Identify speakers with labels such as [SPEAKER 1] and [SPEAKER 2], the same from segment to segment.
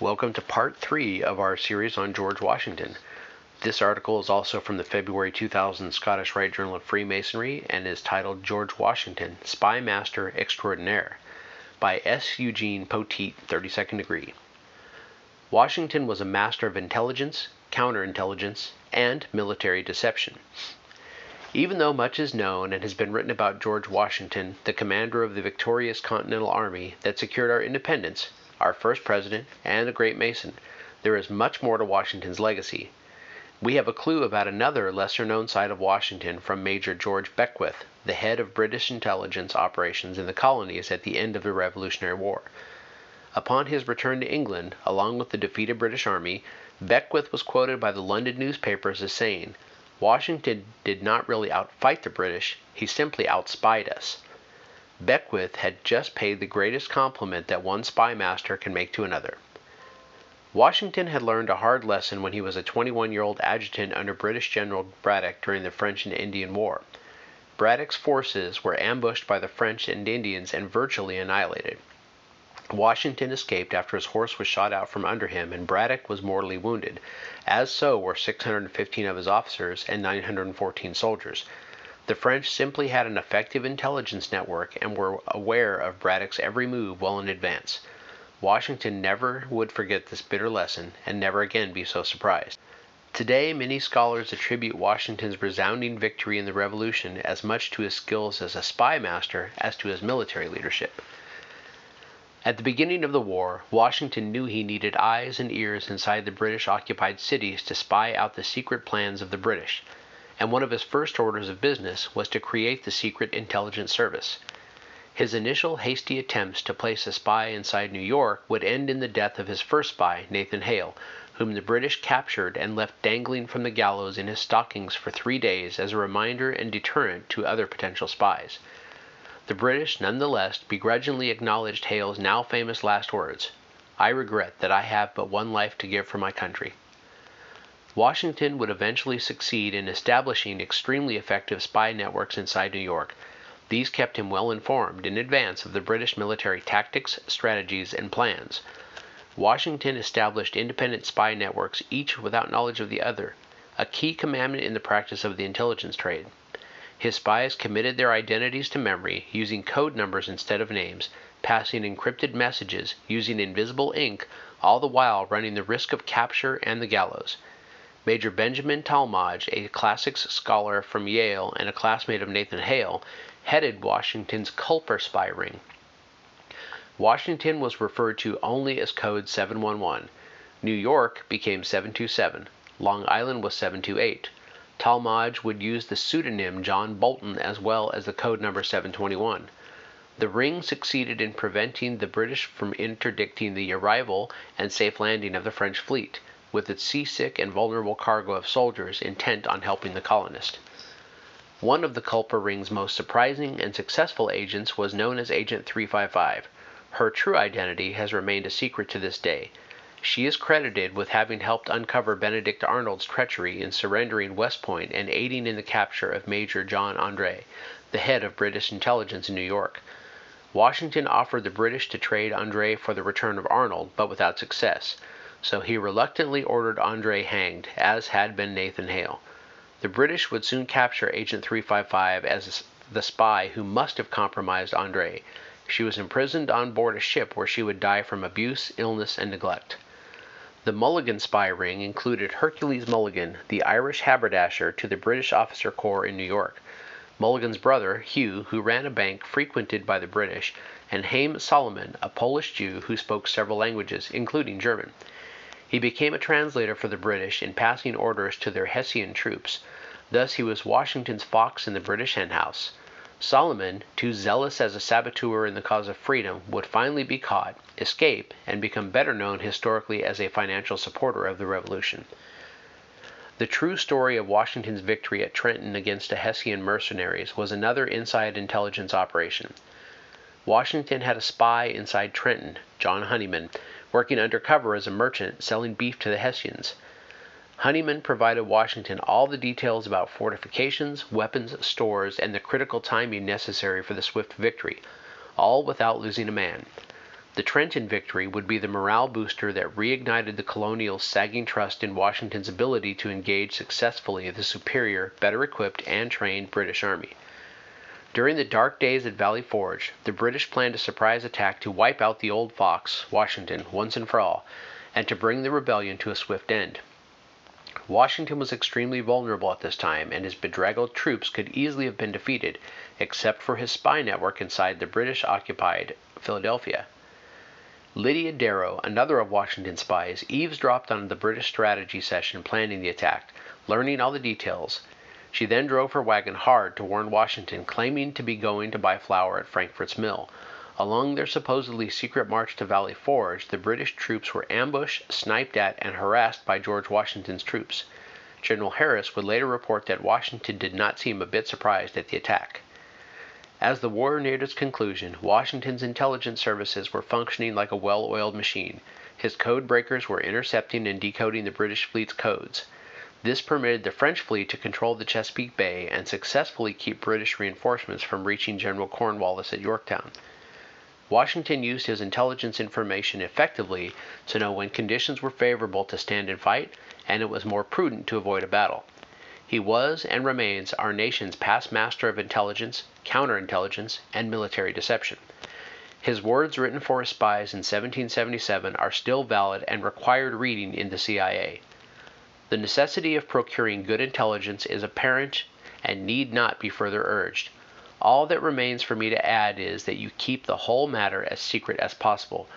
[SPEAKER 1] Welcome to part three of our series on George Washington. This article is also from the February 2000 Scottish Rite Journal of Freemasonry and is titled George Washington, Spy Master Extraordinaire by S. Eugene Poteet, 32nd degree. Washington was a master of intelligence, counterintelligence, and military deception. Even though much is known and has been written about George Washington, the commander of the victorious Continental Army that secured our independence, our first president, and a great Mason, there is much more to Washington's legacy. We have a clue about another lesser known side of Washington from Major George Beckwith, the head of British intelligence operations in the colonies at the end of the Revolutionary War. Upon his return to England, along with the defeated British army, Beckwith was quoted by the London newspapers as saying, Washington did not really outfight the British, he simply outspied us. Beckwith had just paid the greatest compliment that one spy master can make to another. Washington had learned a hard lesson when he was a 21 year old adjutant under British General Braddock during the French and Indian War. Braddock's forces were ambushed by the French and Indians and virtually annihilated. Washington escaped after his horse was shot out from under him and Braddock was mortally wounded, as so were 615 of his officers and 914 soldiers. The French simply had an effective intelligence network and were aware of Braddock's every move well in advance. Washington never would forget this bitter lesson and never again be so surprised. Today, many scholars attribute Washington's resounding victory in the Revolution as much to his skills as a spy master as to his military leadership. At the beginning of the war, Washington knew he needed eyes and ears inside the British occupied cities to spy out the secret plans of the British and one of his first orders of business was to create the Secret Intelligence Service. His initial hasty attempts to place a spy inside New York would end in the death of his first spy, Nathan Hale, whom the British captured and left dangling from the gallows in his stockings for three days as a reminder and deterrent to other potential spies. The British nonetheless begrudgingly acknowledged Hale's now famous last words I regret that I have but one life to give for my country. Washington would eventually succeed in establishing extremely effective spy networks inside New York. These kept him well informed in advance of the British military tactics, strategies, and plans. Washington established independent spy networks, each without knowledge of the other, a key commandment in the practice of the intelligence trade. His spies committed their identities to memory, using code numbers instead of names, passing encrypted messages, using invisible ink, all the while running the risk of capture and the gallows. Major Benjamin Tallmadge, a classics scholar from Yale and a classmate of Nathan Hale, headed Washington's Culper spy ring. Washington was referred to only as Code 711. New York became 727. Long Island was 728. Tallmadge would use the pseudonym John Bolton as well as the code number 721. The ring succeeded in preventing the British from interdicting the arrival and safe landing of the French fleet with its seasick and vulnerable cargo of soldiers intent on helping the colonist. One of the Culper Ring's most surprising and successful agents was known as Agent 355. Her true identity has remained a secret to this day. She is credited with having helped uncover Benedict Arnold's treachery in surrendering West Point and aiding in the capture of Major John Andre, the head of British intelligence in New York. Washington offered the British to trade Andre for the return of Arnold, but without success so he reluctantly ordered Andre hanged, as had been Nathan Hale. The British would soon capture Agent 355 as the spy who must have compromised Andre. She was imprisoned on board a ship where she would die from abuse, illness, and neglect. The Mulligan spy ring included Hercules Mulligan, the Irish haberdasher to the British officer corps in New York. Mulligan's brother, Hugh, who ran a bank frequented by the British, and Haym Salomon, a Polish Jew who spoke several languages, including German. He became a translator for the British in passing orders to their Hessian troops. Thus he was Washington's fox in the British henhouse. Salomon, too zealous as a saboteur in the cause of freedom, would finally be caught, escape, and become better known historically as a financial supporter of the revolution. The true story of Washington's victory at Trenton against the Hessian mercenaries was another inside intelligence operation. Washington had a spy inside Trenton, John Honeyman, working undercover as a merchant selling beef to the Hessians. Honeyman provided Washington all the details about fortifications, weapons, stores, and the critical timing necessary for the swift victory, all without losing a man. The Trenton victory would be the morale booster that reignited the colonials' sagging trust in Washington's ability to engage successfully the superior, better equipped, and trained British Army. During the dark days at Valley Forge, the British planned a surprise attack to wipe out the old fox, Washington, once and for all, and to bring the rebellion to a swift end. Washington was extremely vulnerable at this time, and his bedraggled troops could easily have been defeated, except for his spy network inside the British occupied Philadelphia. Lydia Darragh, another of Washington's spies, eavesdropped on the British strategy session planning the attack, learning all the details. She then drove her wagon hard to warn Washington, claiming to be going to buy flour at Frankford's mill. Along their supposedly secret march to Valley Forge, the British troops were ambushed, sniped at, and harassed by George Washington's troops. General Harris would later report that Washington did not seem a bit surprised at the attack. As the war neared its conclusion, Washington's intelligence services were functioning like a well oiled machine. His code breakers were intercepting and decoding the British fleet's codes. This permitted the French fleet to control the Chesapeake Bay and successfully keep British reinforcements from reaching General Cornwallis at Yorktown. Washington used his intelligence information effectively to know when conditions were favorable to stand and fight, and it was more prudent to avoid a battle. He was and remains our nation's past master of intelligence, counterintelligence, and military deception. His words written for his spies in 1777 are still valid and required reading in the CIA. The necessity of procuring good intelligence is apparent and need not be further urged. All that remains for me to add is that you keep the whole matter as secret as possible,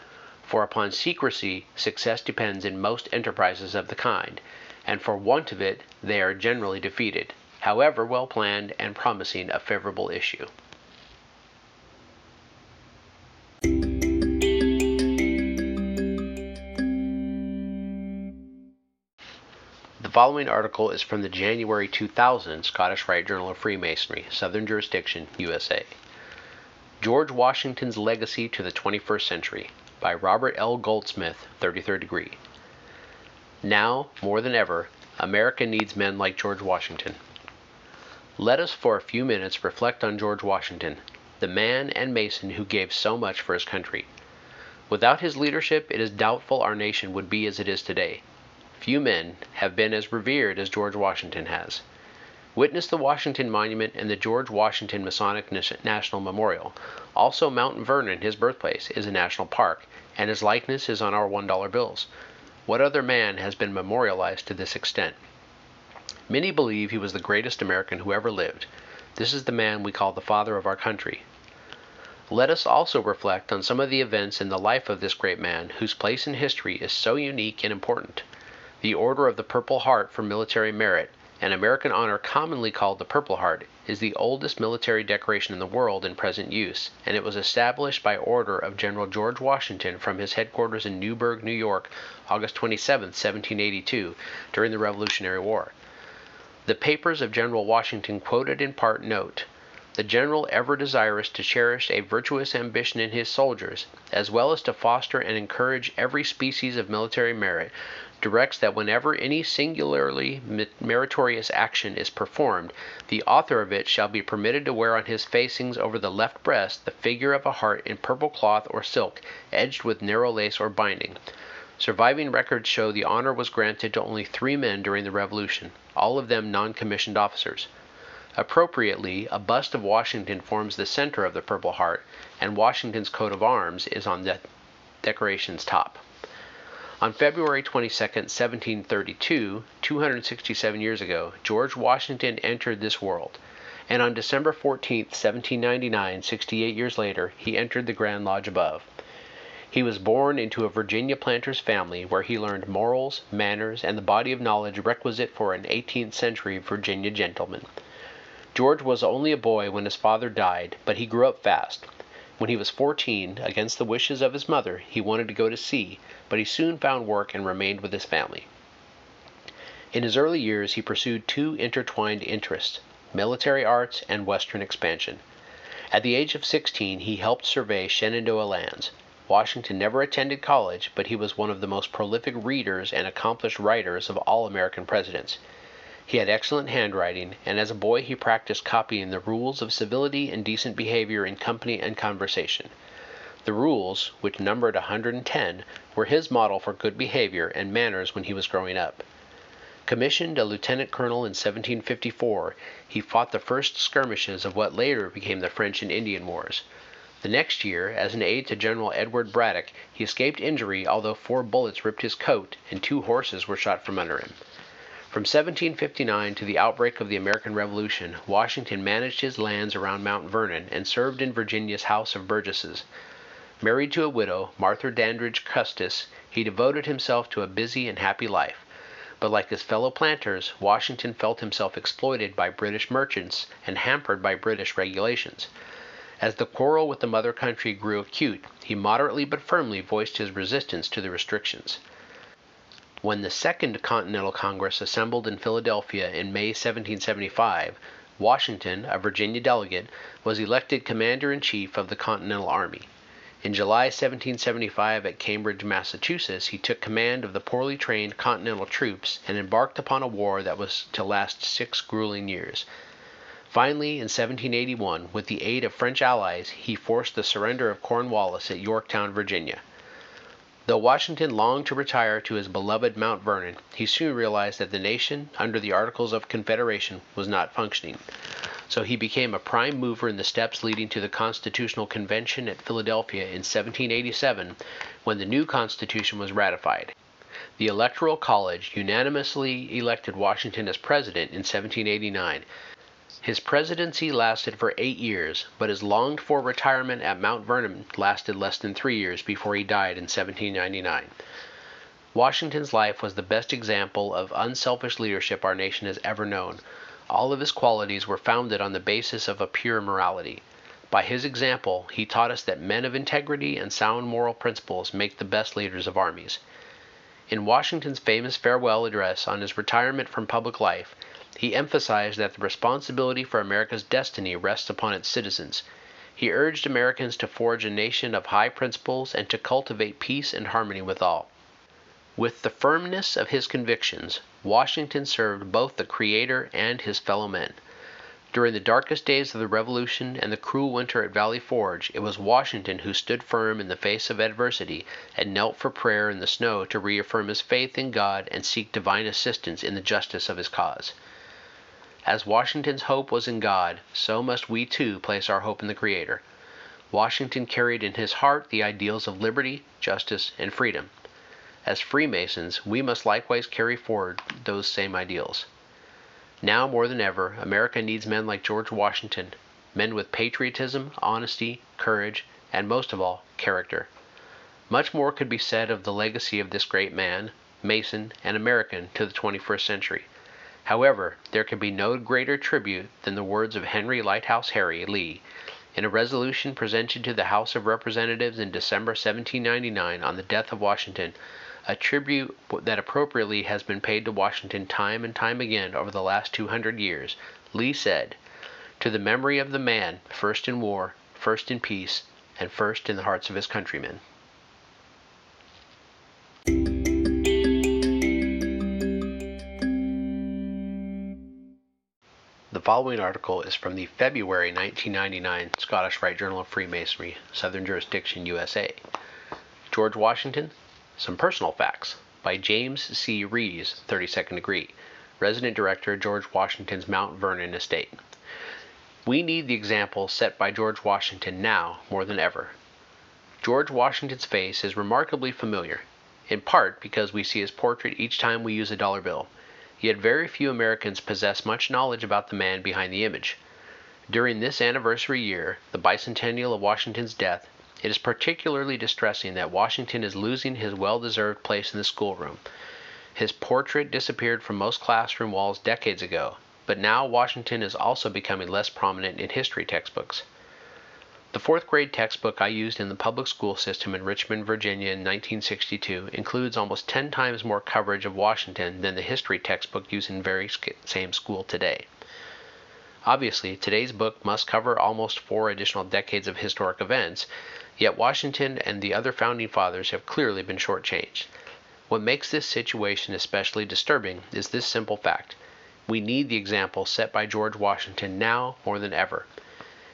[SPEAKER 1] for upon secrecy success depends in most enterprises of the kind, and for want of it they are generally defeated, however well planned and promising a favorable issue. Following article is from the January 2000 Scottish Rite Journal of Freemasonry, Southern Jurisdiction, USA. George Washington's Legacy to the 21st Century by Robert L. Goldsmith, 33rd degree. Now, more than ever, America needs men like George Washington. Let us for a few minutes reflect on George Washington, the man and Mason who gave so much for his country. Without his leadership, it is doubtful our nation would be as it is today. Few men have been as revered as George Washington has. Witness the Washington Monument and the George Washington Masonic National Memorial. Also, Mount Vernon, his birthplace, is a national park, and his likeness is on our $1 bills. What other man has been memorialized to this extent? Many believe he was the greatest American who ever lived. This is the man we call the father of our country. Let us also reflect on some of the events in the life of this great man whose place in history is so unique and important. The Order of the Purple Heart for military merit, an American honor commonly called the Purple Heart, is the oldest military decoration in the world in present use, and it was established by order of General George Washington from his headquarters in Newburgh, New York, August 27, 1782, during the Revolutionary War. The papers of General Washington quoted in part note the general ever desirous to cherish a virtuous ambition in his soldiers, as well as to foster and encourage every species of military merit, directs that whenever any singularly meritorious action is performed, the author of it shall be permitted to wear on his facings over the left breast the figure of a heart in purple cloth or silk, edged with narrow lace or binding. Surviving records show the honor was granted to only three men during the Revolution, all of them non commissioned officers. Appropriately, a bust of Washington forms the center of the Purple Heart, and Washington's coat of arms is on the decoration's top. On February 22, 1732, 267 years ago, George Washington entered this world, and on December 14, 1799, 68 years later, he entered the Grand Lodge above. He was born into a Virginia planter's family where he learned morals, manners, and the body of knowledge requisite for an 18th century Virginia gentleman. George was only a boy when his father died, but he grew up fast. When he was 14, against the wishes of his mother, he wanted to go to sea, but he soon found work and remained with his family. In his early years, he pursued two intertwined interests military arts and Western expansion. At the age of 16, he helped survey Shenandoah lands. Washington never attended college, but he was one of the most prolific readers and accomplished writers of all American presidents. He had excellent handwriting, and as a boy he practiced copying the rules of civility and decent behavior in company and conversation. The rules, which numbered a 110, were his model for good behavior and manners when he was growing up. Commissioned a lieutenant colonel in 1754, he fought the first skirmishes of what later became the French and Indian Wars. The next year, as an aide to General Edward Braddock, he escaped injury although four bullets ripped his coat and two horses were shot from under him. From 1759 to the outbreak of the American Revolution, Washington managed his lands around Mount Vernon and served in Virginia's House of Burgesses. Married to a widow, Martha Dandridge Custis, he devoted himself to a busy and happy life. But like his fellow planters, Washington felt himself exploited by British merchants and hampered by British regulations. As the quarrel with the mother country grew acute, he moderately but firmly voiced his resistance to the restrictions. When the Second Continental Congress assembled in Philadelphia in May 1775, Washington, a Virginia delegate, was elected commander in chief of the Continental Army. In July 1775 at Cambridge, Massachusetts, he took command of the poorly trained Continental troops and embarked upon a war that was to last six grueling years. Finally, in 1781, with the aid of French allies, he forced the surrender of Cornwallis at Yorktown, Virginia. Though Washington longed to retire to his beloved Mount Vernon, he soon realized that the nation, under the Articles of Confederation, was not functioning. So he became a prime mover in the steps leading to the Constitutional Convention at Philadelphia in 1787, when the new Constitution was ratified. The Electoral College unanimously elected Washington as president in 1789. His presidency lasted for eight years, but his longed for retirement at Mount Vernon lasted less than three years before he died in 1799. Washington's life was the best example of unselfish leadership our nation has ever known. All of his qualities were founded on the basis of a pure morality. By his example, he taught us that men of integrity and sound moral principles make the best leaders of armies. In Washington's famous farewell address on his retirement from public life, he emphasized that the responsibility for America's destiny rests upon its citizens. He urged Americans to forge a nation of high principles and to cultivate peace and harmony with all. With the firmness of his convictions, Washington served both the Creator and his fellow men. During the darkest days of the Revolution and the cruel winter at Valley Forge, it was Washington who stood firm in the face of adversity and knelt for prayer in the snow to reaffirm his faith in God and seek divine assistance in the justice of his cause. As Washington's hope was in God, so must we too place our hope in the Creator. Washington carried in his heart the ideals of liberty, justice, and freedom. As Freemasons, we must likewise carry forward those same ideals. Now more than ever, America needs men like George Washington, men with patriotism, honesty, courage, and most of all, character. Much more could be said of the legacy of this great man, Mason, and American to the 21st century. However, there can be no greater tribute than the words of Henry Light-Horse Harry Lee in a resolution presented to the House of Representatives in December 1799 on the death of Washington, a tribute that appropriately has been paid to Washington time and time again over the last 200 years. Lee said, To the memory of the man, first in war, first in peace, and first in the hearts of his countrymen. Following article is from the February 1999 Scottish Rite Journal of Freemasonry, Southern Jurisdiction, USA. George Washington, Some Personal Facts by James C. Rees, 32nd degree, Resident Director, George Washington's Mount Vernon Estate. We need the example set by George Washington now more than ever. George Washington's face is remarkably familiar, in part because we see his portrait each time we use a dollar bill. Yet very few Americans possess much knowledge about the man behind the image. During this anniversary year, the bicentennial of Washington's death, it is particularly distressing that Washington is losing his well deserved place in the schoolroom. His portrait disappeared from most classroom walls decades ago, but now Washington is also becoming less prominent in history textbooks. The fourth grade textbook I used in the public school system in Richmond, Virginia in 1962 includes almost 10 times more coverage of Washington than the history textbook used in very same school today. Obviously, today's book must cover almost four additional decades of historic events, yet Washington and the other founding fathers have clearly been shortchanged. What makes this situation especially disturbing is this simple fact. We need the example set by George Washington now more than ever.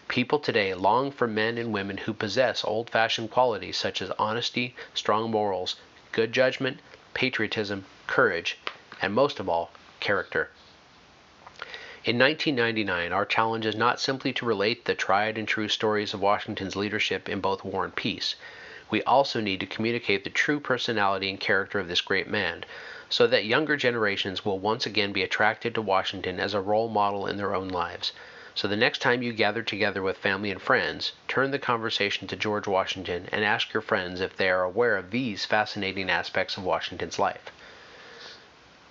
[SPEAKER 1] People today long for men and women who possess old fashioned qualities such as honesty, strong morals, good judgment, patriotism, courage, and most of all, character. In 1999, our challenge is not simply to relate the tried and true stories of Washington's leadership in both war and peace. We also need to communicate the true personality and character of this great man, so that younger generations will once again be attracted to Washington as a role model in their own lives. So the next time you gather together with family and friends, turn the conversation to George Washington and ask your friends if they are aware of these fascinating aspects of Washington's life.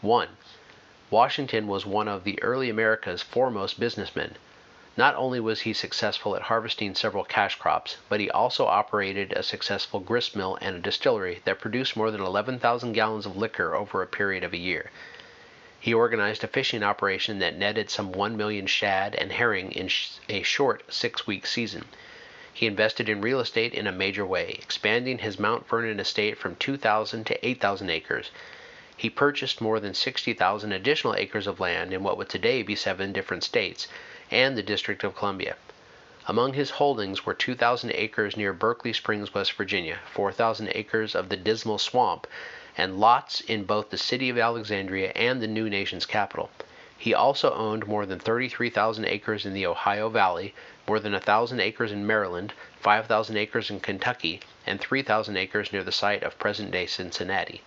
[SPEAKER 1] 1. Washington was one of the early America's foremost businessmen. Not only was he successful at harvesting several cash crops, but he also operated a successful grist mill and a distillery that produced more than 11,000 gallons of liquor over a period of a year. He organized a fishing operation that netted some 1 million shad and herring in a short six week season. He invested in real estate in a major way, expanding his Mount Vernon estate from 2,000 to 8,000 acres. He purchased more than 60,000 additional acres of land in what would today be seven different states and the District of Columbia. Among his holdings were 2,000 acres near Berkeley Springs, West Virginia, 4,000 acres of the Dismal Swamp, and lots in both the city of Alexandria and the new nation's capital. He also owned more than 33,000 acres in the Ohio Valley, more than 1,000 acres in Maryland, 5,000 acres in Kentucky, and 3,000 acres near the site of present day Cincinnati.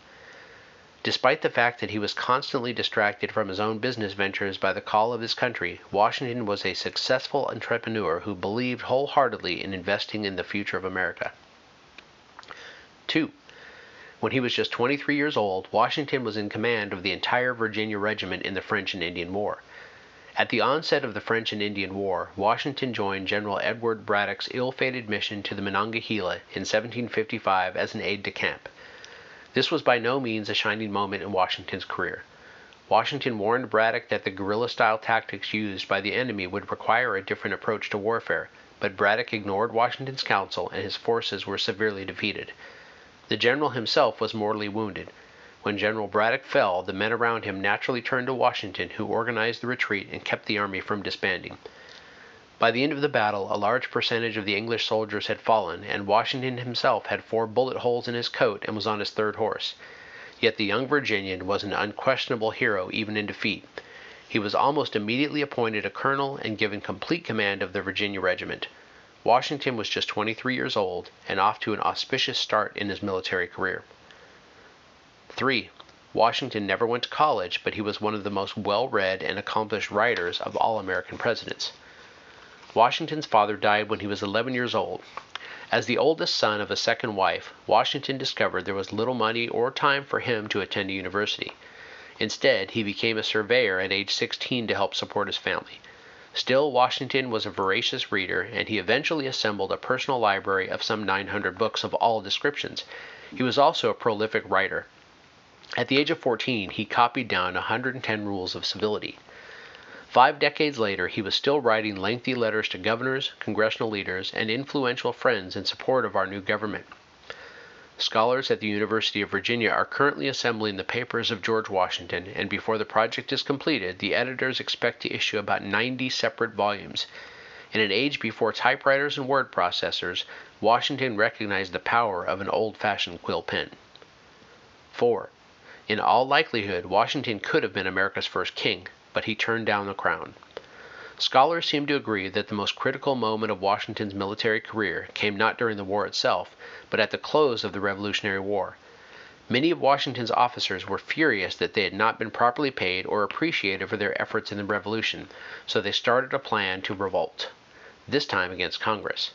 [SPEAKER 1] Despite the fact that he was constantly distracted from his own business ventures by the call of his country, Washington was a successful entrepreneur who believed wholeheartedly in investing in the future of America. 2. When he was just 23 years old, Washington was in command of the entire Virginia regiment in the French and Indian War. At the onset of the French and Indian War, Washington joined General Edward Braddock's ill fated mission to the Monongahela in 1755 as an aide de camp. This was by no means a shining moment in Washington's career. Washington warned Braddock that the guerrilla style tactics used by the enemy would require a different approach to warfare, but Braddock ignored Washington's counsel and his forces were severely defeated. The general himself was mortally wounded. When General Braddock fell, the men around him naturally turned to Washington, who organized the retreat and kept the army from disbanding. By the end of the battle, a large percentage of the English soldiers had fallen, and Washington himself had four bullet holes in his coat and was on his third horse. Yet the young Virginian was an unquestionable hero even in defeat. He was almost immediately appointed a colonel and given complete command of the Virginia regiment. Washington was just 23 years old and off to an auspicious start in his military career. 3. Washington never went to college, but he was one of the most well read and accomplished writers of all American presidents. Washington's father died when he was 11 years old. As the oldest son of a second wife, Washington discovered there was little money or time for him to attend a university. Instead, he became a surveyor at age 16 to help support his family. Still, Washington was a voracious reader, and he eventually assembled a personal library of some 900 books of all descriptions. He was also a prolific writer. At the age of 14, he copied down 110 rules of civility. Five decades later, he was still writing lengthy letters to governors, congressional leaders, and influential friends in support of our new government. Scholars at the University of Virginia are currently assembling the papers of George Washington, and before the project is completed, the editors expect to issue about 90 separate volumes. In an age before typewriters and word processors, Washington recognized the power of an old fashioned quill pen. 4. In all likelihood, Washington could have been America's first king, but he turned down the crown. Scholars seem to agree that the most critical moment of Washington's military career came not during the war itself, but at the close of the Revolutionary War. Many of Washington's officers were furious that they had not been properly paid or appreciated for their efforts in the Revolution, so they started a plan to revolt, this time against Congress.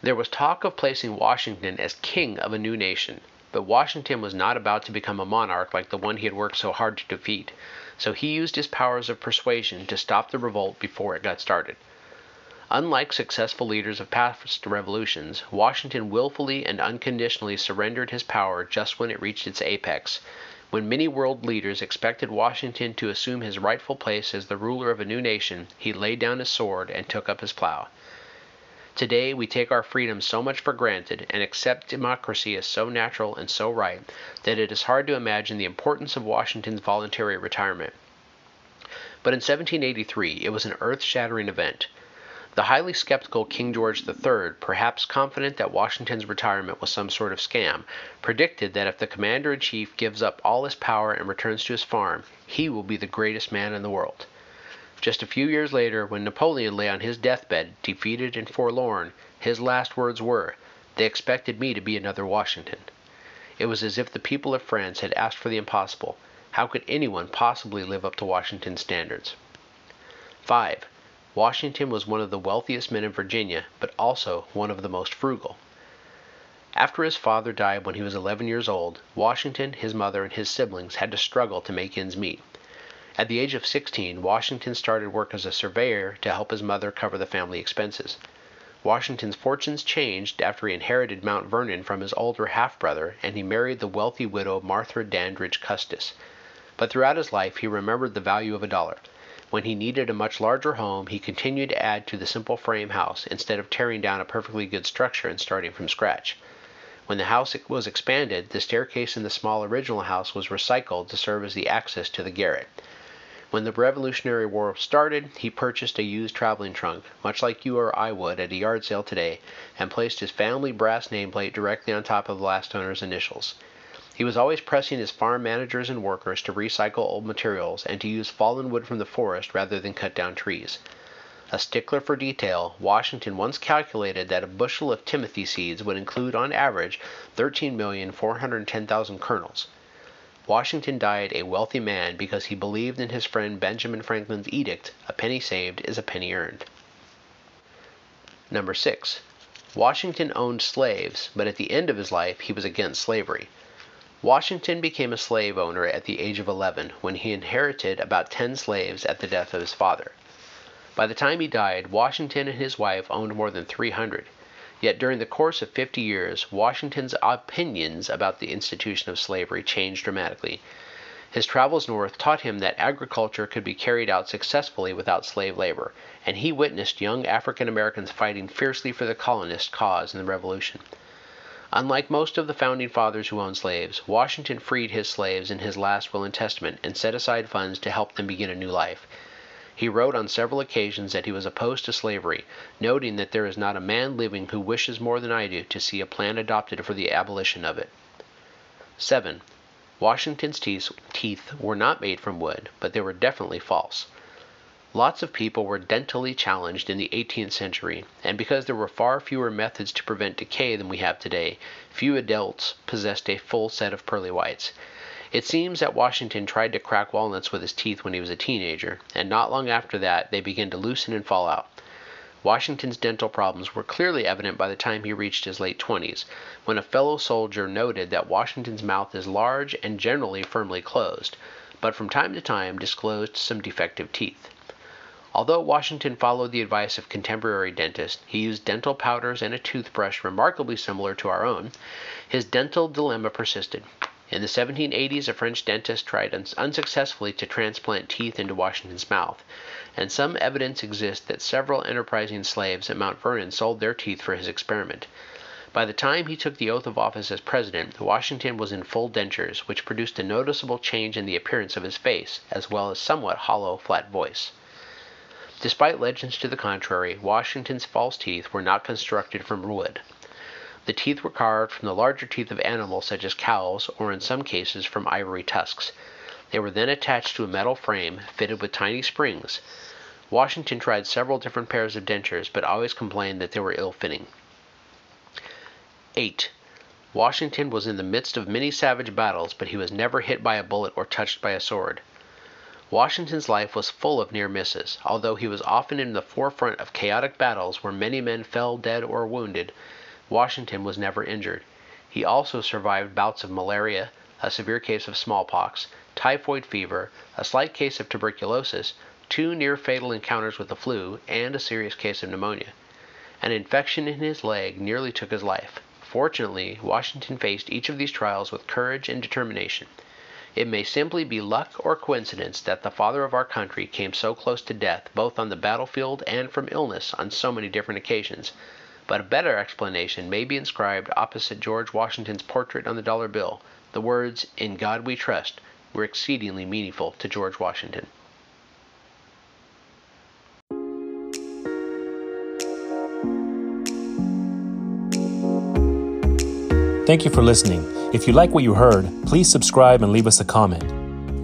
[SPEAKER 1] There was talk of placing Washington as king of a new nation, But Washington was not about to become a monarch like the one he had worked so hard to defeat, so he used his powers of persuasion to stop the revolt before it got started. Unlike successful leaders of past revolutions, Washington willfully and unconditionally surrendered his power just when it reached its apex, when many world leaders expected Washington to assume his rightful place as the ruler of a new nation, he laid down his sword and took up his plow. Today, we take our freedom so much for granted and accept democracy as so natural and so right that it is hard to imagine the importance of Washington's voluntary retirement. But in 1783, it was an earth shattering event. The highly skeptical King George III, perhaps confident that Washington's retirement was some sort of scam, predicted that if the commander in chief gives up all his power and returns to his farm, he will be the greatest man in the world. Just a few years later, when Napoleon lay on his deathbed, defeated and forlorn, his last words were, They expected me to be another Washington. It was as if the people of France had asked for the impossible. How could anyone possibly live up to Washington's standards? 5. Washington was one of the wealthiest men in Virginia, but also one of the most frugal. After his father died when he was 11 years old, Washington, his mother, and his siblings had to struggle to make ends meet. At the age of 16, Washington started work as a surveyor to help his mother cover the family expenses. Washington's fortunes changed after he inherited Mount Vernon from his older half brother, and he married the wealthy widow Martha Dandridge Custis. But throughout his life, he remembered the value of a dollar. When he needed a much larger home, he continued to add to the simple frame house instead of tearing down a perfectly good structure and starting from scratch. When the house was expanded, the staircase in the small original house was recycled to serve as the access to the garret. When the Revolutionary War started, he purchased a used traveling trunk, much like you or I would at a yard sale today, and placed his family brass nameplate directly on top of the last owner's initials. He was always pressing his farm managers and workers to recycle old materials and to use fallen wood from the forest rather than cut down trees. A stickler for detail, Washington once calculated that a bushel of timothy seeds would include on average 13,410,000 kernels. Washington died a wealthy man because he believed in his friend Benjamin Franklin's edict, a penny saved is a penny earned. Number 6. Washington owned slaves, but at the end of his life he was against slavery. Washington became a slave owner at the age of 11 when he inherited about 10 slaves at the death of his father. By the time he died, Washington and his wife owned more than 300. Yet during the course of 50 years, Washington's opinions about the institution of slavery changed dramatically. His travels north taught him that agriculture could be carried out successfully without slave labor, and he witnessed young African Americans fighting fiercely for the colonist cause in the Revolution. Unlike most of the founding fathers who owned slaves, Washington freed his slaves in his last will and testament and set aside funds to help them begin a new life. He wrote on several occasions that he was opposed to slavery, noting that there is not a man living who wishes more than I do to see a plan adopted for the abolition of it. 7. Washington's teeth were not made from wood, but they were definitely false. Lots of people were dentally challenged in the 18th century, and because there were far fewer methods to prevent decay than we have today, few adults possessed a full set of pearly whites. It seems that Washington tried to crack walnuts with his teeth when he was a teenager, and not long after that they began to loosen and fall out. Washington's dental problems were clearly evident by the time he reached his late 20s, when a fellow soldier noted that Washington's mouth is large and generally firmly closed, but from time to time disclosed some defective teeth. Although Washington followed the advice of contemporary dentists, he used dental powders and a toothbrush remarkably similar to our own. His dental dilemma persisted. In the 1780s, a French dentist tried unsuccessfully to transplant teeth into Washington's mouth, and some evidence exists that several enterprising slaves at Mount Vernon sold their teeth for his experiment. By the time he took the oath of office as president, Washington was in full dentures, which produced a noticeable change in the appearance of his face, as well as somewhat hollow, flat voice. Despite legends to the contrary, Washington's false teeth were not constructed from wood. The teeth were carved from the larger teeth of animals such as cows, or in some cases from ivory tusks. They were then attached to a metal frame fitted with tiny springs. Washington tried several different pairs of dentures, but always complained that they were ill fitting. 8. Washington was in the midst of many savage battles, but he was never hit by a bullet or touched by a sword. Washington's life was full of near misses. Although he was often in the forefront of chaotic battles where many men fell dead or wounded, Washington was never injured. He also survived bouts of malaria, a severe case of smallpox, typhoid fever, a slight case of tuberculosis, two near fatal encounters with the flu, and a serious case of pneumonia. An infection in his leg nearly took his life. Fortunately, Washington faced each of these trials with courage and determination. It may simply be luck or coincidence that the father of our country came so close to death both on the battlefield and from illness on so many different occasions, but a better explanation may be inscribed opposite George Washington's portrait on the dollar bill. The words, In God We Trust, were exceedingly meaningful to George Washington.
[SPEAKER 2] Thank you for listening. If you like what you heard, please subscribe and leave us a comment.